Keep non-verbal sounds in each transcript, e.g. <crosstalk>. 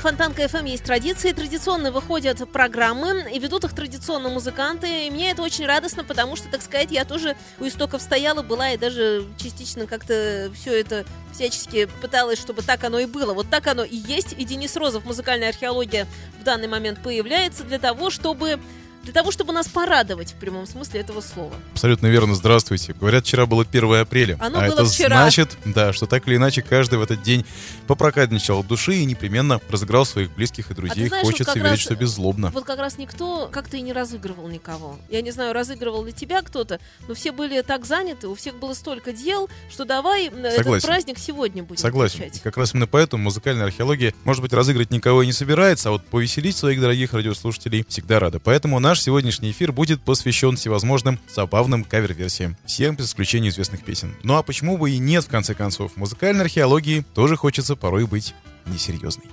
Фонтанка ФМ есть традиции. Традиционно выходят программы и ведут их традиционно музыканты. И мне это очень радостно, потому что, так сказать, я тоже у истоков стояла, была и даже частично как-то все это всячески пыталась, чтобы так оно и было. Вот так оно и есть. И Денис Розов, музыкальная археология, в данный момент появляется для того, чтобы для того, чтобы нас порадовать в прямом смысле этого слова. Абсолютно верно, здравствуйте. Говорят, вчера было 1 апреля. Оно а было это вчера. значит, да, что так или иначе каждый в этот день попрокадничал от души и непременно разыграл своих близких и друзей. А знаешь, вот Хочется как верить, раз- что беззлобно. Вот как раз никто как-то и не разыгрывал никого. Я не знаю, разыгрывал ли тебя кто-то, но все были так заняты, у всех было столько дел, что давай м, этот Согласен. праздник сегодня будем Согласен. И как раз именно поэтому музыкальная археология, может быть, разыграть никого и не собирается, а вот повеселить своих дорогих радиослушателей всегда рада. Поэтому наш сегодняшний эфир будет посвящен всевозможным забавным кавер-версиям. Всем без исключения известных песен. Ну а почему бы и нет, в конце концов? Музыкальной археологии тоже хочется порой быть несерьезной.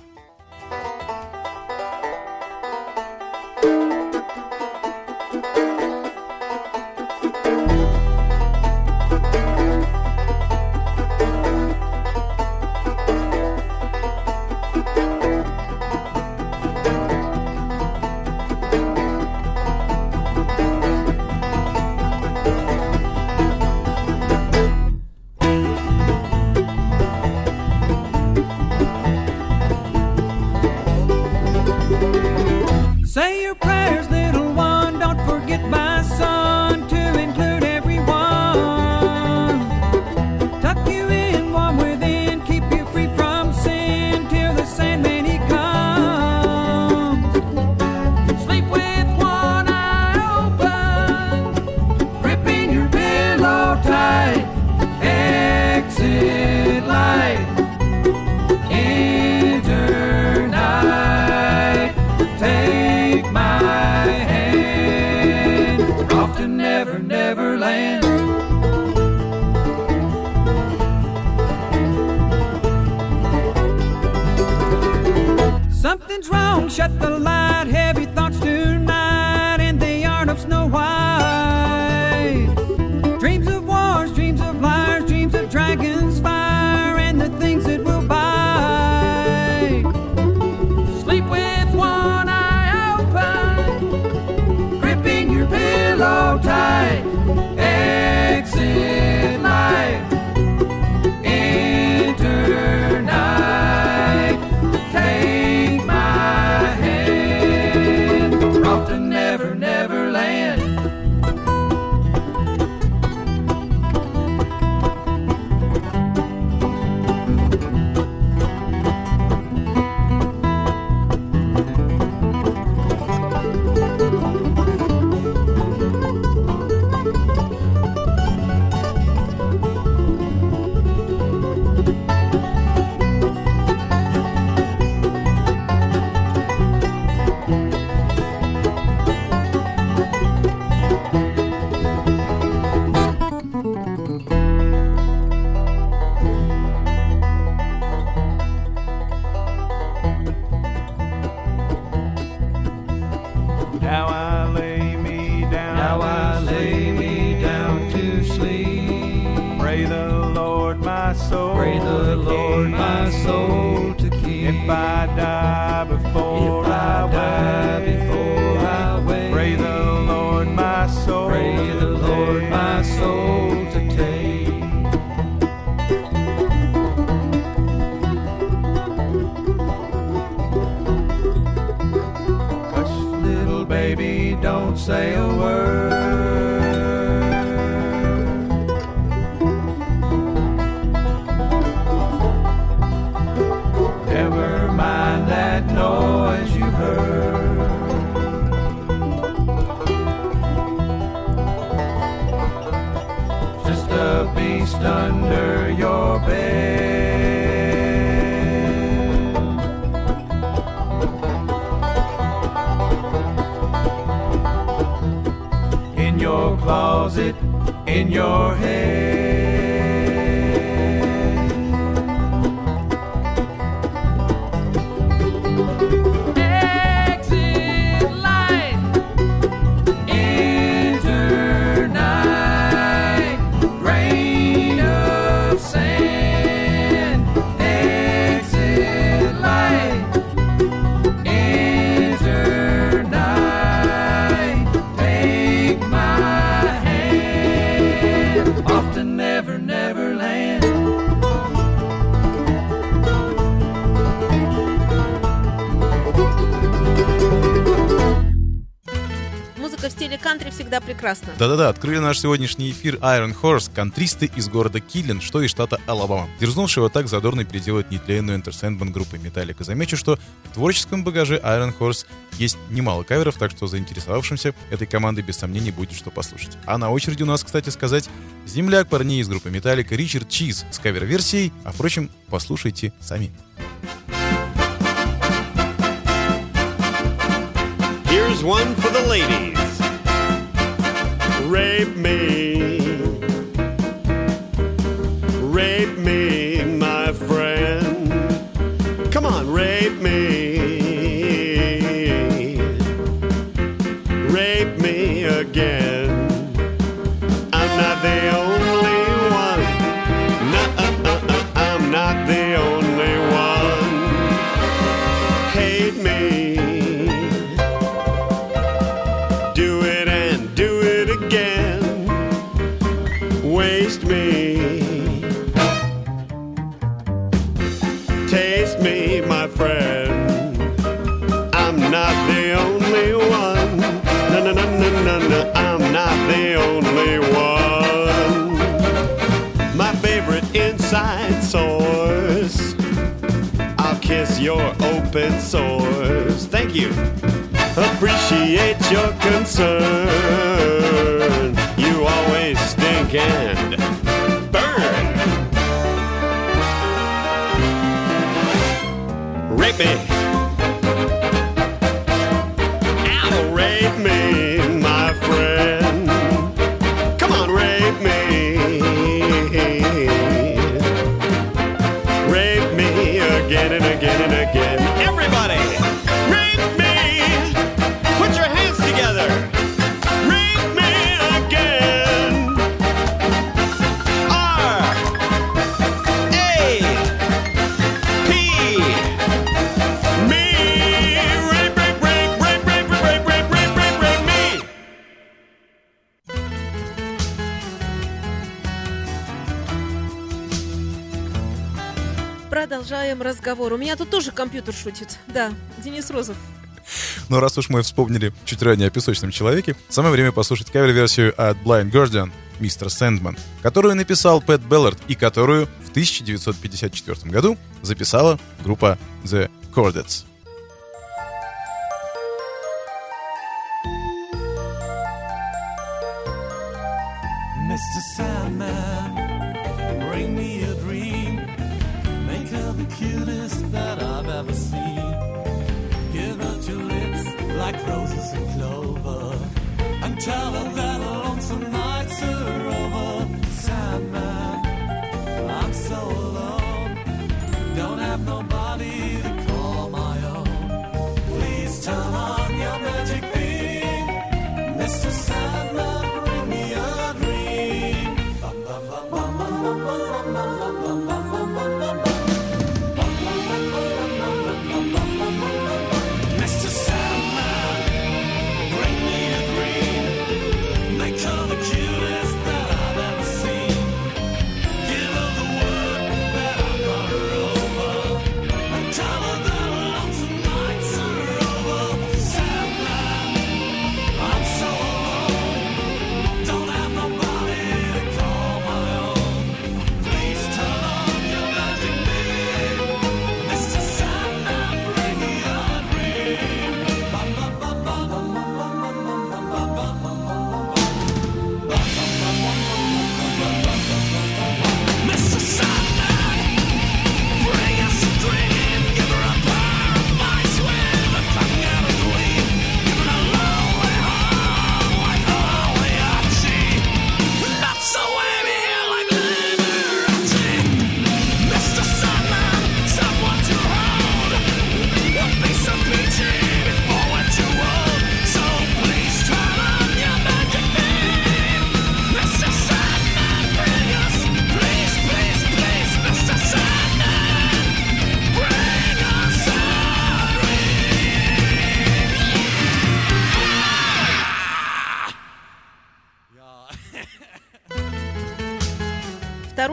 Beast under your bed. In your closet. in your head. Всегда прекрасна. Да-да-да, открыли наш сегодняшний эфир Iron Horse, кантристы из города Киллин, что из штата Алабама, дерзнувшего так задорно переделать нетленную Enter Sandman группы Metallica. Замечу, что в творческом багаже Iron Horse есть немало каверов, так что заинтересовавшимся этой командой без сомнений будет что послушать. А на очереди у нас, кстати сказать, земляк парней из группы Metallica Ричард Чиз с кавер-версией, а впрочем, послушайте сами. Here's one for the ladies. Продолжаем разговор. У меня тут тоже компьютер шутит. Да, Денис Розов. Но раз уж мы вспомнили чуть ранее о песочном человеке, самое время послушать кавер-версию от Blind Guardian «Мистер Сэндман», которую написал Пэт Беллард и которую в 1954 году записала группа The Chordettes. Mr. Sandman, bring me tell her that lonesome nights are over. Sandman, I'm so alone. Don't have nobody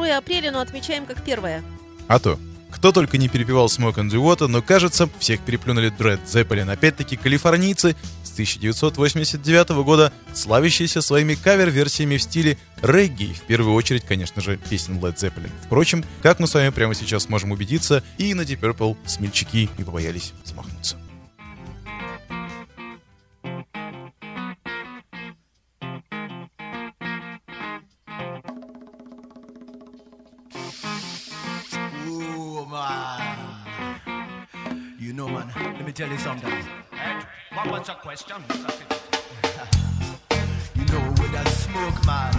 2 апреля, но отмечаем как первое. А то. Кто только не перепевал Smoke and the Water, но кажется, всех переплюнули Дред Зеппелин. Опять-таки калифорнийцы с 1989 года, славящиеся своими кавер-версиями в стиле регги. В первую очередь, конечно же, песен Led Zeppelin. Впрочем, как мы с вами прямо сейчас можем убедиться, и на Deep Purple смельчаки не побоялись замахнуться. Question, <laughs> You know, with that smoke, man,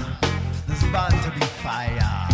there's bound to be fire.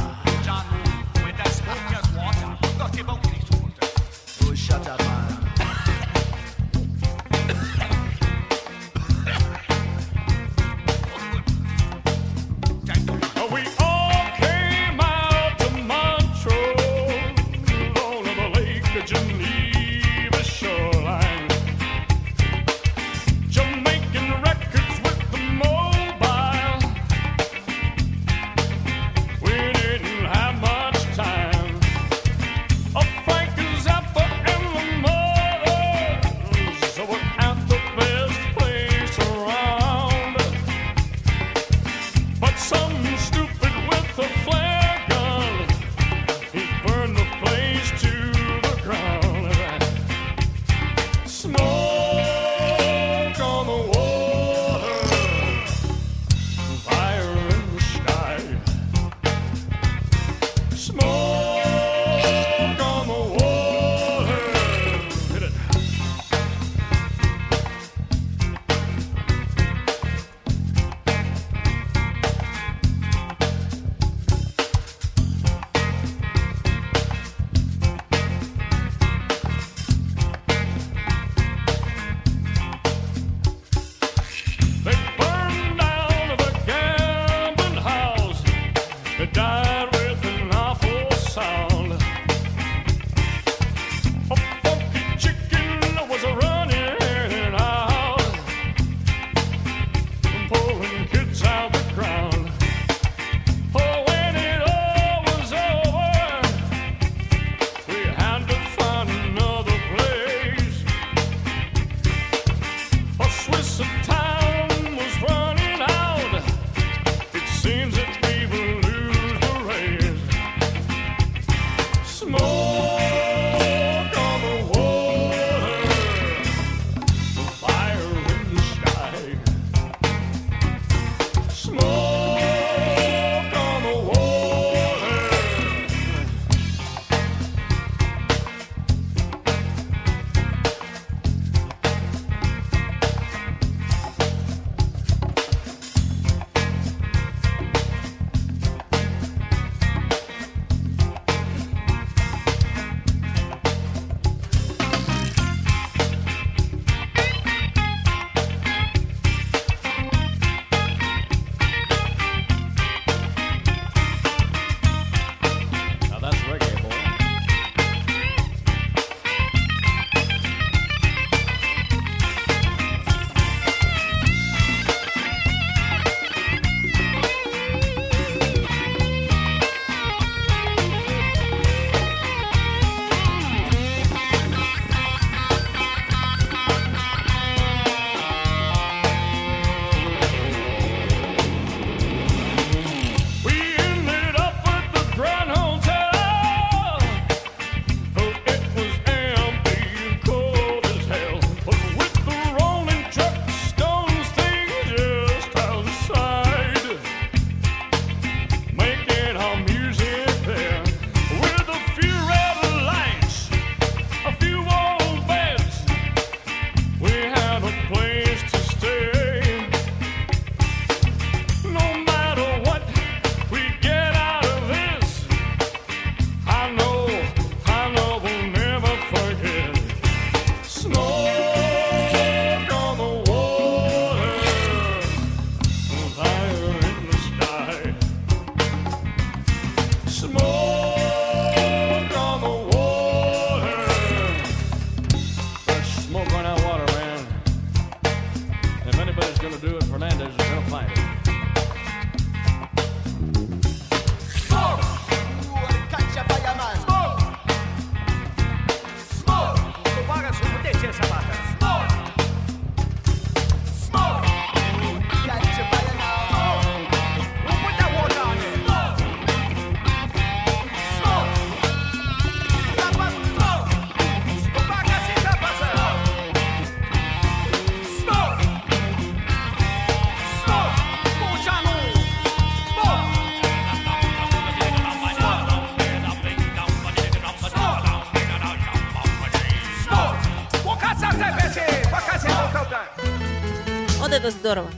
здорово.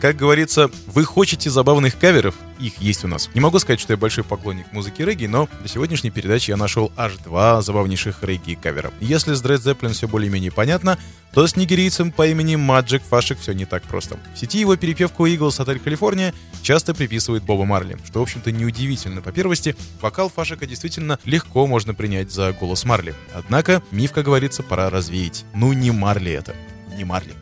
Как говорится, вы хотите забавных каверов? Их есть у нас. Не могу сказать, что я большой поклонник музыки регги, но для сегодняшней передачи я нашел аж два забавнейших регги кавера. Если с Дред Зепплин все более-менее понятно, то с нигерийцем по имени Маджик Фашик все не так просто. В сети его перепевку «Иглс Отель Калифорния» часто приписывают Боба Марли, что, в общем-то, неудивительно. По первости, вокал Фашика действительно легко можно принять за голос Марли. Однако, миф, как говорится, пора развеять. Ну не Марли это, не Марли.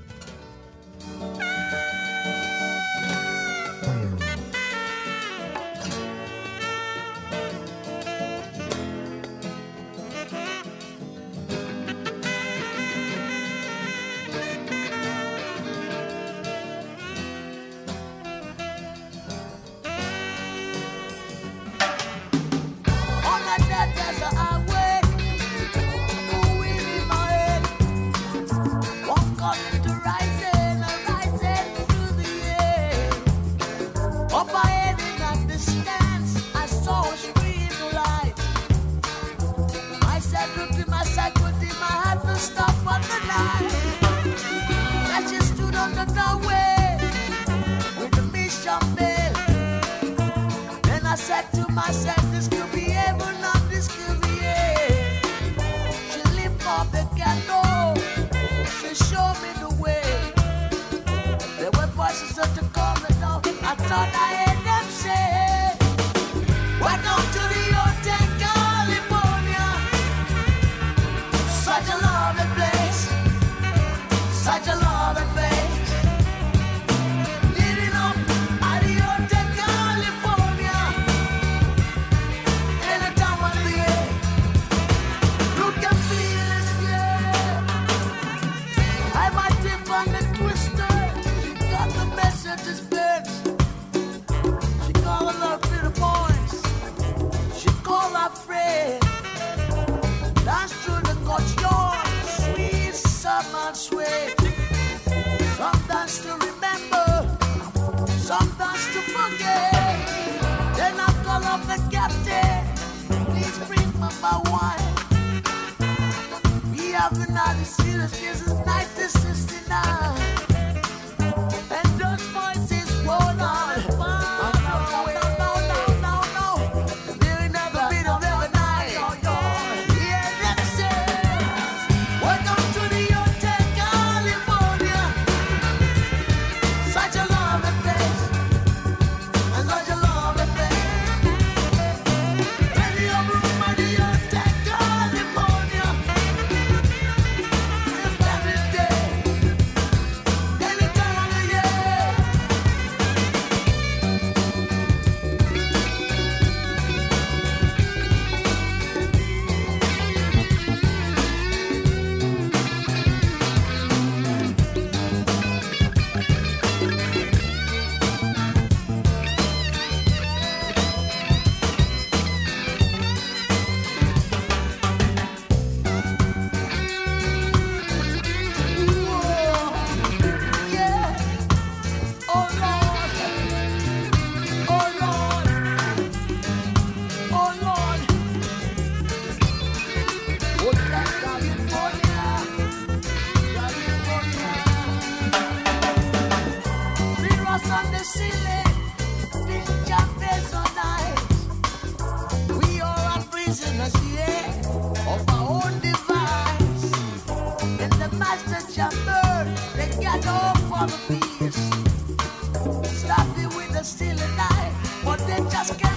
up and all these feelings, cause it's night is 69. stop it just can't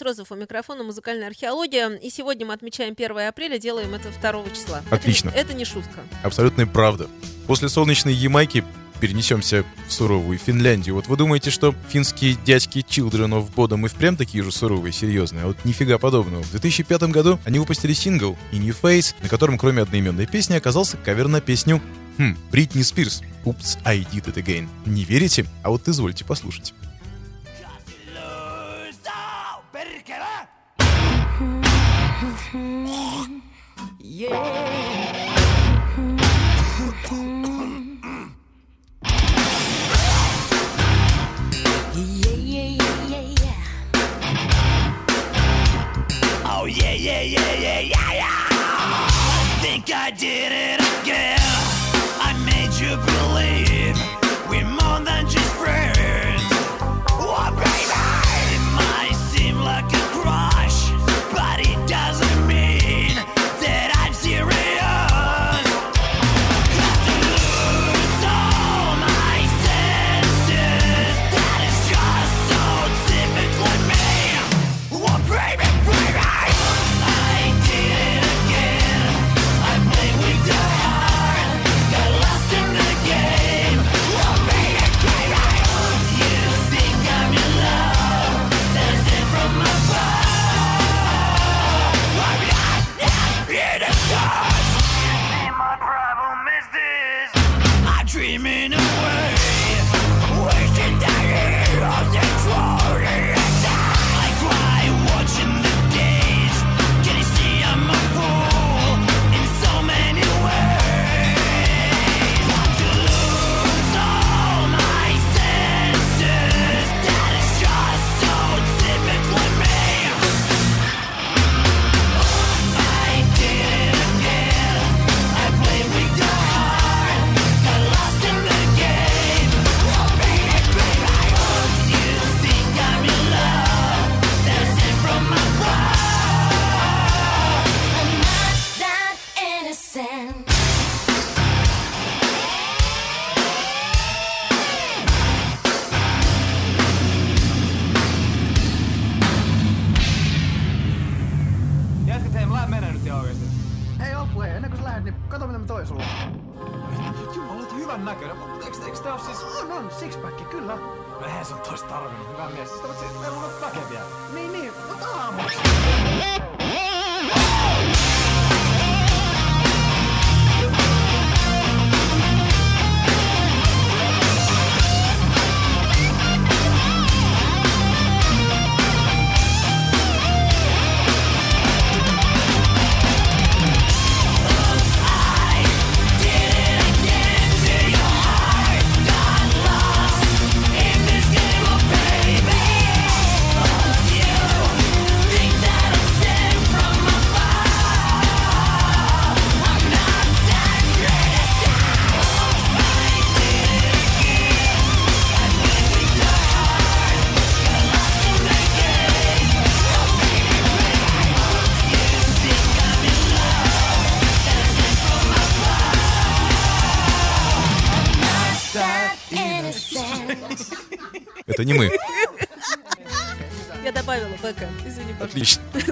Денис Розов у микрофона «Музыкальная археология». И сегодня мы отмечаем 1 апреля, делаем это 2 числа. Это- Отлично. Это, не шутка. Абсолютная правда. После солнечной Ямайки перенесемся в суровую Финляндию. Вот вы думаете, что финские дядьки Children of Bodom и впрямь такие же суровые, серьезные? А вот нифига подобного. В 2005 году они выпустили сингл In New Face, на котором кроме одноименной песни оказался кавер на песню хм, Бритни Спирс «Oops, I Did It Again». Не верите? А вот извольте послушать. Oh, yeah, yeah, yeah, yeah, yeah, yeah. I think I did it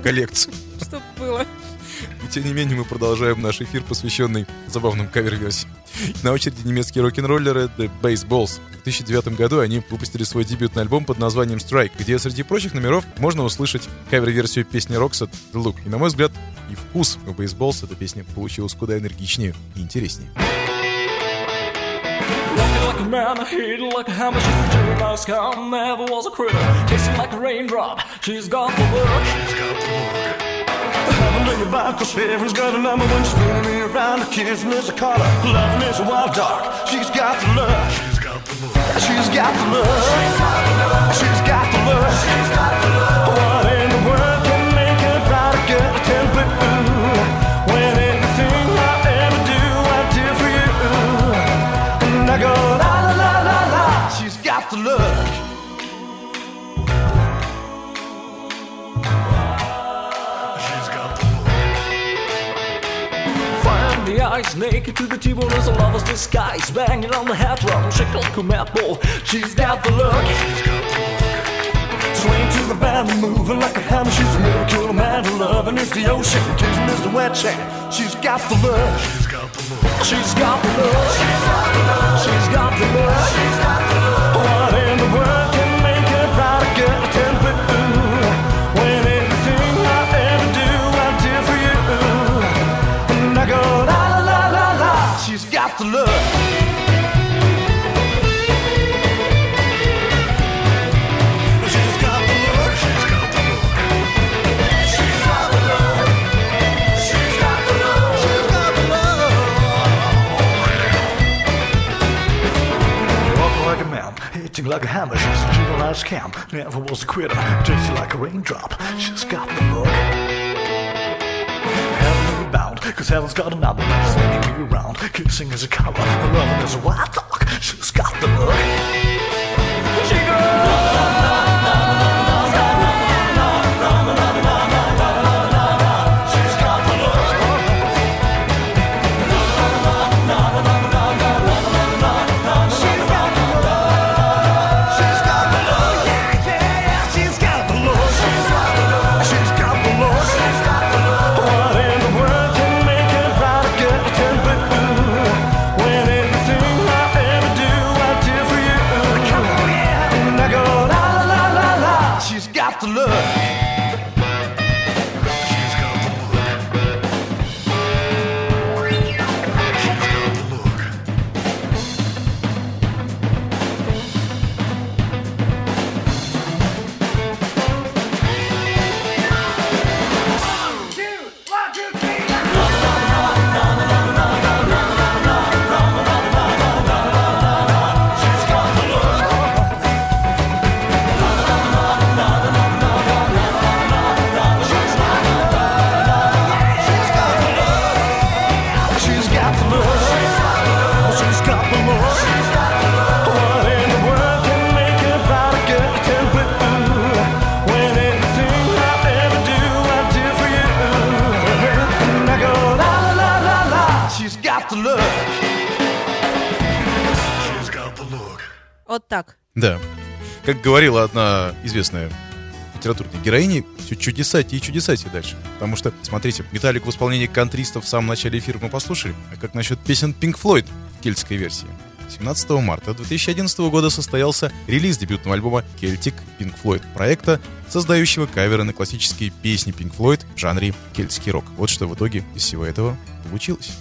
коллекцию. Что было? И тем не менее мы продолжаем наш эфир, посвященный забавным кавер-версиям. На очереди немецкие рок-н-роллеры The Baseballs. В 2009 году они выпустили свой дебютный альбом под названием Strike, где среди прочих номеров можно услышать кавер-версию песни Roxette The Look. И на мой взгляд, и вкус у Baseballs эта песня получилась куда энергичнее и интереснее. Walking like a man, hidden like a hammer, she's a juvenile scum, never was a critter. Tasting like a raindrop, she's got the look. She's got the. Heaven in your back, cause heaven's got a number when she's spinning me around. The kiss is a color, loving is a wild dog. She's got the look. She's got the look. She's got the look. She's got the look. She's got the look. In naked to the T-bone as a lover's disguise, banging on the head drum, shake like a bull. She's got the look. She's look. Swing to the band moving like a hammer. She's a real killer man to love, and it's the ocean. Kissing is the wet sand. She's got the love. She's got the love. She's got the love. She's got the love. She's got the love. Man, like a hammer. She's a juvenile scam. Never was a quitter. Tasty like a raindrop. She's got the look. Heavenly bound, cause heaven's got another man spinning me around. Kissing is a color, loving is a wild dog. She's got говорила одна известная литературная героиня, все чудесати и чудесати дальше. Потому что, смотрите, Металлик в исполнении кантристов в самом начале эфира мы послушали. А как насчет песен Pink Floyd в кельтской версии? 17 марта 2011 года состоялся релиз дебютного альбома Celtic Pink Floyd, проекта, создающего каверы на классические песни Pink Floyd в жанре кельтский рок. Вот что в итоге из всего этого получилось.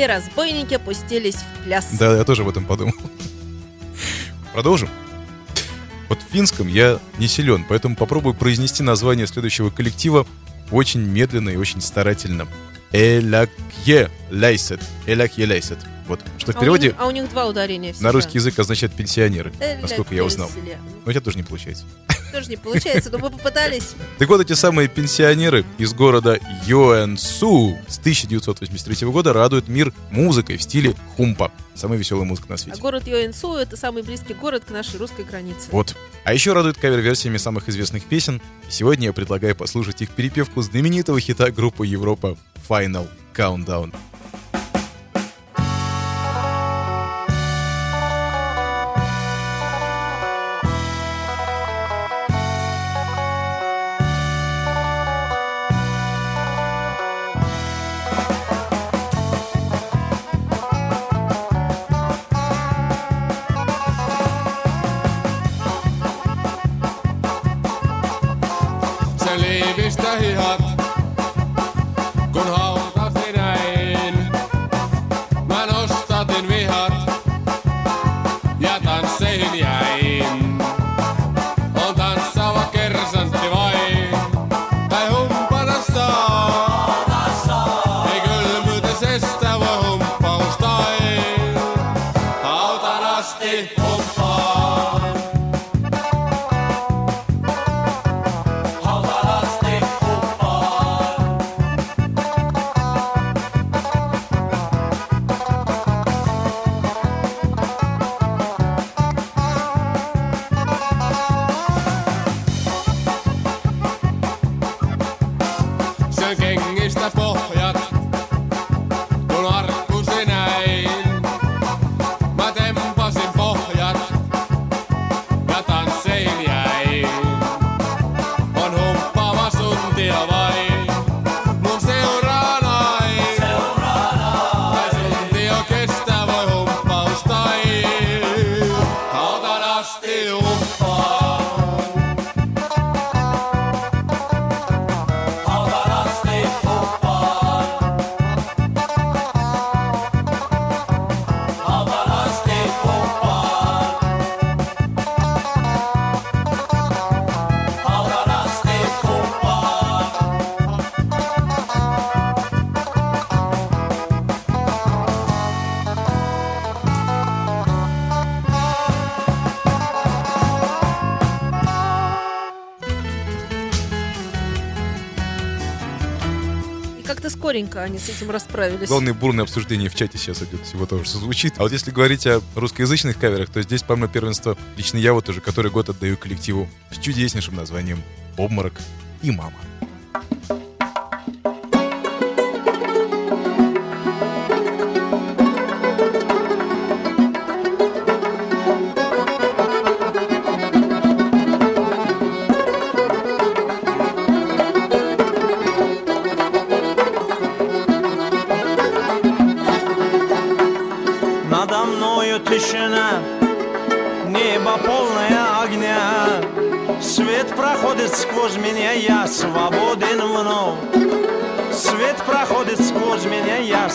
И разбойники пустились в пляс. Да, я тоже об этом подумал. Продолжим. Вот в финском я не силен, поэтому попробую произнести название следующего коллектива очень медленно и очень старательно. Элакье лейсет. Элакье лейсет. Вот, что в А у переводе них- А у них два ударения всегда. на русский язык означает пенсионеры, насколько я узнал. Но у тебя тоже не получается. Тоже не получается, но мы попытались. Так вот, эти самые пенсионеры из города Йоэнсу с 1983 года радуют мир музыкой в стиле хумпа. Самая веселая музыка на А свете. город Йоэнсу — это самый близкий город к нашей русской границе. Вот. А еще радует кавер-версиями самых известных песен. И сегодня я предлагаю послушать их перепевку знаменитого хита группы Европа Final Countdown. Скоренько они с этим расправились. Главное бурное обсуждение в чате сейчас идет всего того, что звучит. А вот если говорить о русскоязычных каверах, то здесь, помимо первенства, лично я вот уже который год отдаю коллективу с чудеснейшим названием «Обморок и мама».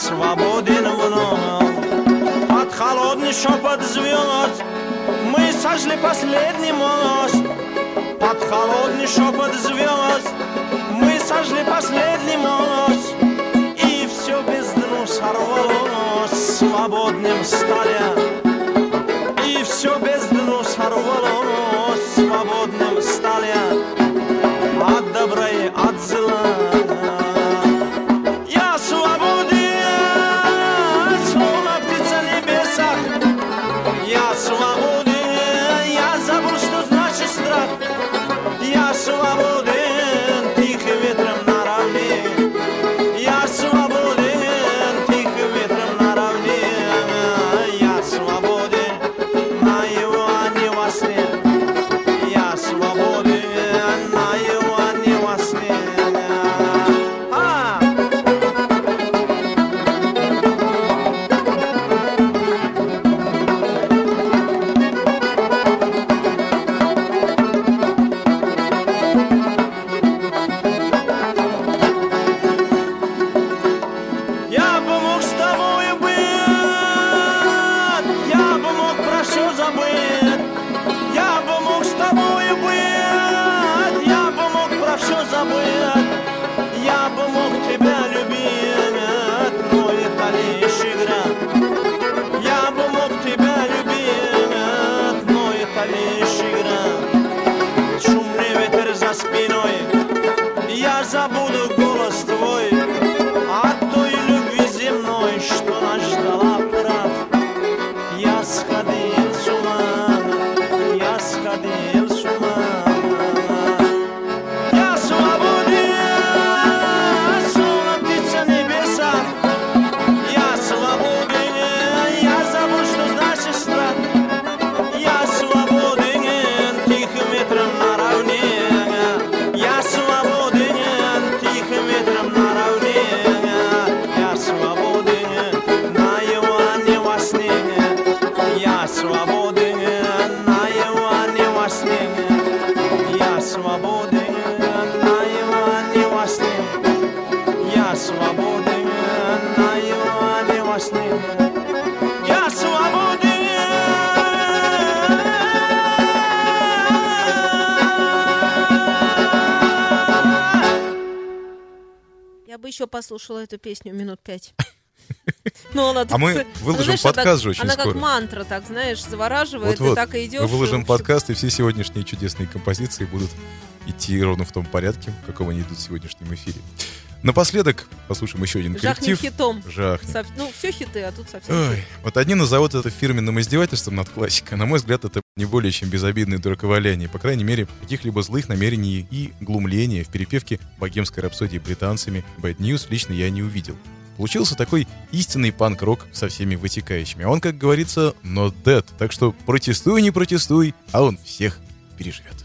Свободен вновь. Под холодный шепот звезд мы сожгли последний мост. Под холодный шепот звезд мы сожгли последний мост. И все без дну сорвалось свободным стали. И все без дну сорвалось свободным стали. От добра и от зла. послушала эту песню минут пять. <laughs> Ну, она, а так, мы выложим знаешь, подкаст же очень она скоро. Она как мантра, так, знаешь, завораживает, вот -вот. так и идешь. Мы выложим и... подкаст, и все сегодняшние чудесные композиции будут идти ровно в том порядке, в каком они идут в сегодняшнем эфире. Напоследок послушаем еще один коллектив. Жахни хитом. Жахни. Со... Ну, все хиты, а тут совсем Ой. Хит. Вот одни назовут это фирменным издевательством над классикой. А на мой взгляд, это не более чем безобидное дураковаляние. По крайней мере, каких-либо злых намерений и глумления в перепевке богемской рапсодии британцами Bad News лично я не увидел. Получился такой истинный панк-рок со всеми вытекающими. А он, как говорится, not dead. Так что протестуй, не протестуй, а он всех переживет.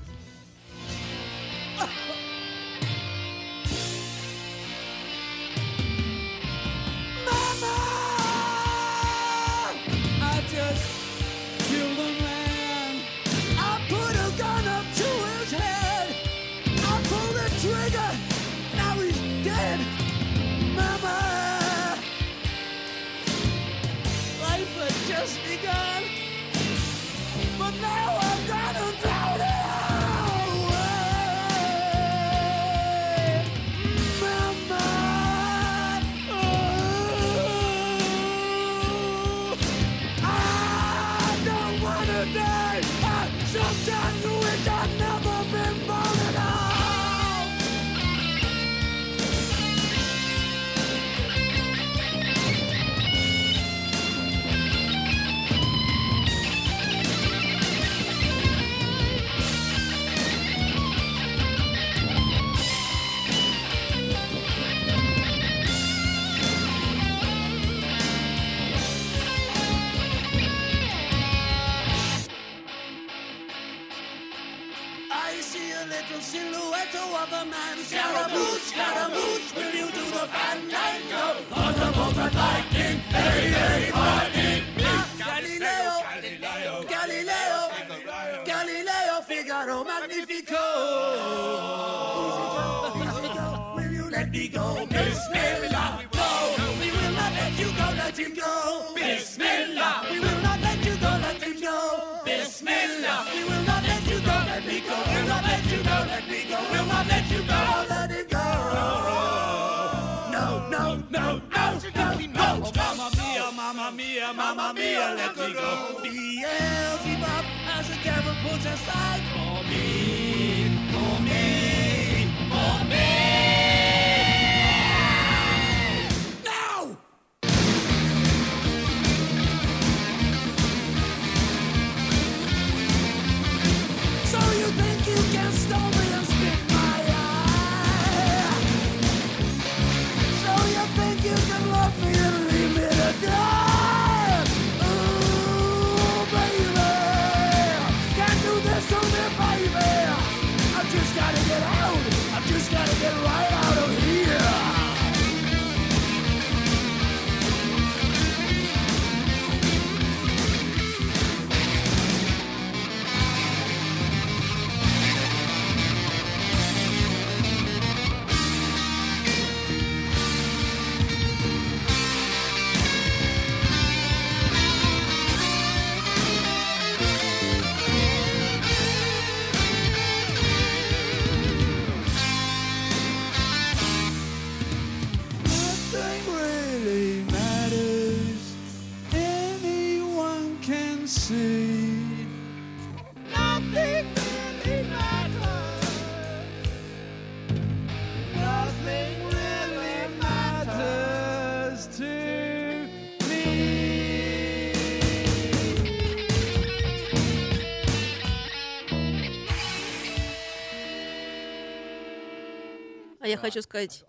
Хочу сказать,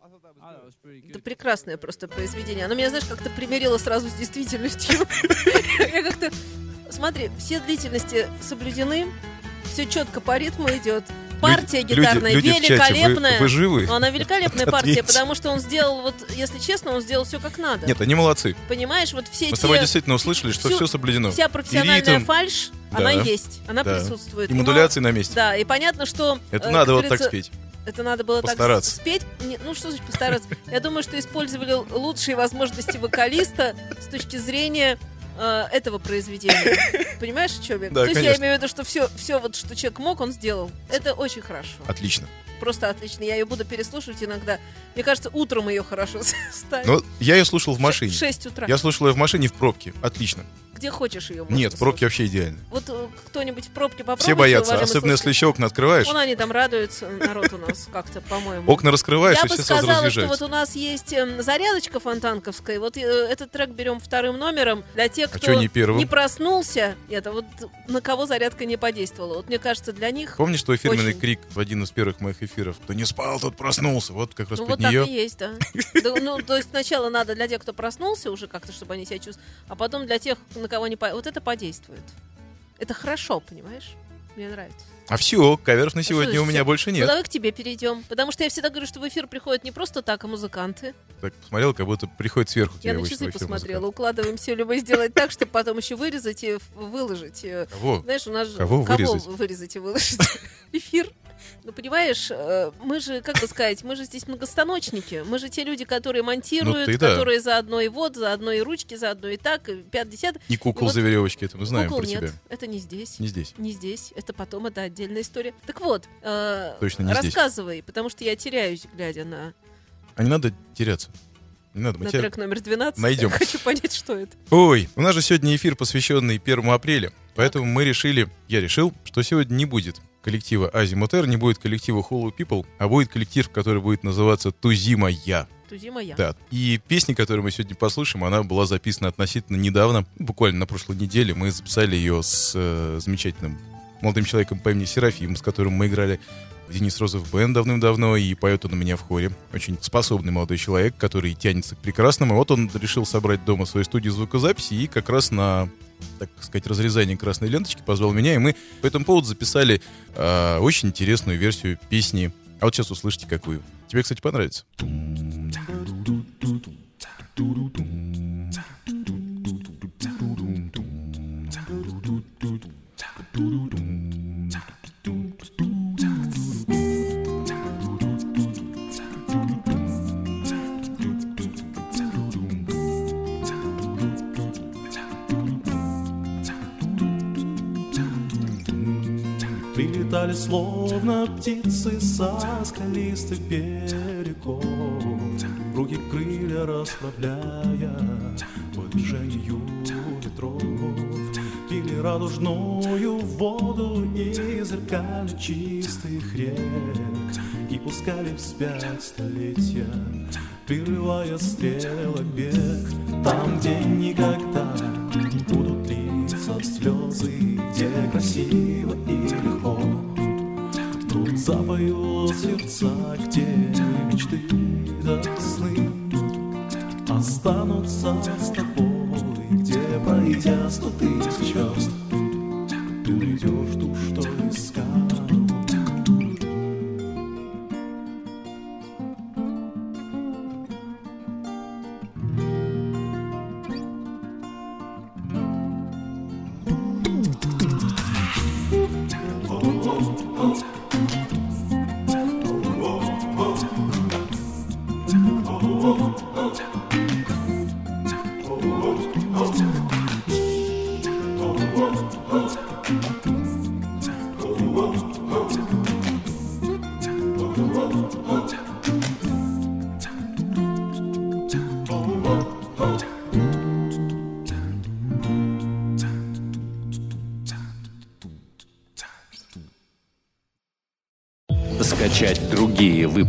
это прекрасное просто произведение. Оно меня, знаешь, как-то примирило сразу с действительностью. <laughs> Я как-то... Смотри, все длительности соблюдены, все четко по ритму идет. Партия Люди- гитарная люди в чате, вы- великолепная. вы живы? Но Она великолепная партия, потому что он сделал, вот, если честно, он сделал все как надо. Нет, они молодцы. Понимаешь, вот все Мы те... с тобой действительно услышали, что всю- все соблюдено. Вся профессиональная ритм, фальш, да, она есть, она да. присутствует. И Но- модуляции на месте. Да, и понятно, что... Это э, надо вот так спеть. Это надо было Постараться. так спеть. Не, ну, что значит постараться? Я думаю, что использовали лучшие возможности вокалиста с точки зрения э, этого произведения. Понимаешь, о чем я? <laughs> Да, То есть я имею в виду, что все, все вот, что человек мог, он сделал. Это очень хорошо. Отлично. Просто отлично. Я ее буду переслушивать иногда. Мне кажется, утром ее хорошо <laughs> ставить. Но я ее слушал в машине. В 6 утра. Я слушал ее в машине в пробке. Отлично. Где хочешь ее Нет, пробки вообще идеально. Вот э, кто-нибудь в пробке попробует. Все боятся, особенно если слушатели? еще окна открываешь. Вон они там радуются, народ у нас как-то, по-моему. Окна раскрываешь, Я и бы все сразу сказала, что вот у нас есть эм, зарядочка фонтанковская. Вот э, этот трек берем вторым номером для тех, А кто не первым? проснулся. Это вот на кого зарядка не подействовала. Вот мне кажется, для них. Помнишь твой фирменный крик в один из первых моих эфиров? Кто не спал, тот проснулся. Вот как раз Ну вот так и есть, да. Да, Ну, то есть сначала надо для тех, кто проснулся уже как-то, чтобы они себя чувствовали, а потом для тех, на кого не... по- Вот это подействует. Это хорошо, понимаешь? Мне нравится. А все, каверов на сегодня у значит меня всё? больше Ну, нет. давай к тебе перейдем. Потому что я всегда говорю, что в эфир приходят не просто так, а музыканты. Так посмотрел, как будто приходит сверху Я на часы посмотрела. музыка. Укладываемся любой сделать так, чтобы потом еще вырезать и выложить. Кого? Знаешь, у нас же... Кого вырезать? вырезать и выложить? <laughs> Эфир. Ну, понимаешь, э, мы же, как бы сказать, мы же здесь многостаночники. Мы же те люди, которые монтируют, Ну, ты да. которые заодно и вот, заодно и ручки, заодно и так, и пят десят. И кукол вот за веревочки, это мы знаем кукол про нет, тебя. это не здесь. Не здесь. Не здесь, это потом, это отдельная история. Так вот, э, Точно не здесь. рассказывай, потому что я теряюсь, глядя на, А не надо теряться. Не надо, мы на тебя трек номер 12. найдем. Я хочу понять, что это. Ой, у нас же сегодня эфир, посвященный 1 апреля. Поэтому мы решили, я решил, что сегодня не будет коллектива Азимутер, не будет коллектива Hollow People, а будет коллектив, который будет называться Тузима Я. Тузима я. Да. И песня, которую мы сегодня послушаем, она была записана относительно недавно, буквально на прошлой неделе. Мы записали ее с э, замечательным молодым человеком по имени Серафим, с которым мы играли Денис Розов Бенд давным-давно, и поет он у меня в хоре. Очень способный молодой человек, который тянется к прекрасному. Вот он решил собрать дома свою студию звукозаписи и как раз на так сказать, разрезание красной ленточки позвал меня, и мы по этому поводу записали э, очень интересную версию песни. А вот сейчас услышите какую. Тебе, кстати, понравится. Прилетали словно птицы со скалистых берегов. Руки крылья расправляя по движению ветров. Пили радужную воду из зеркально чистых рек. И пускали вспять столетия, прерывая стрелок бег. Там, где никогда не будут литься слезы Где красиво и запоют сердца, где мечты да сны Останутся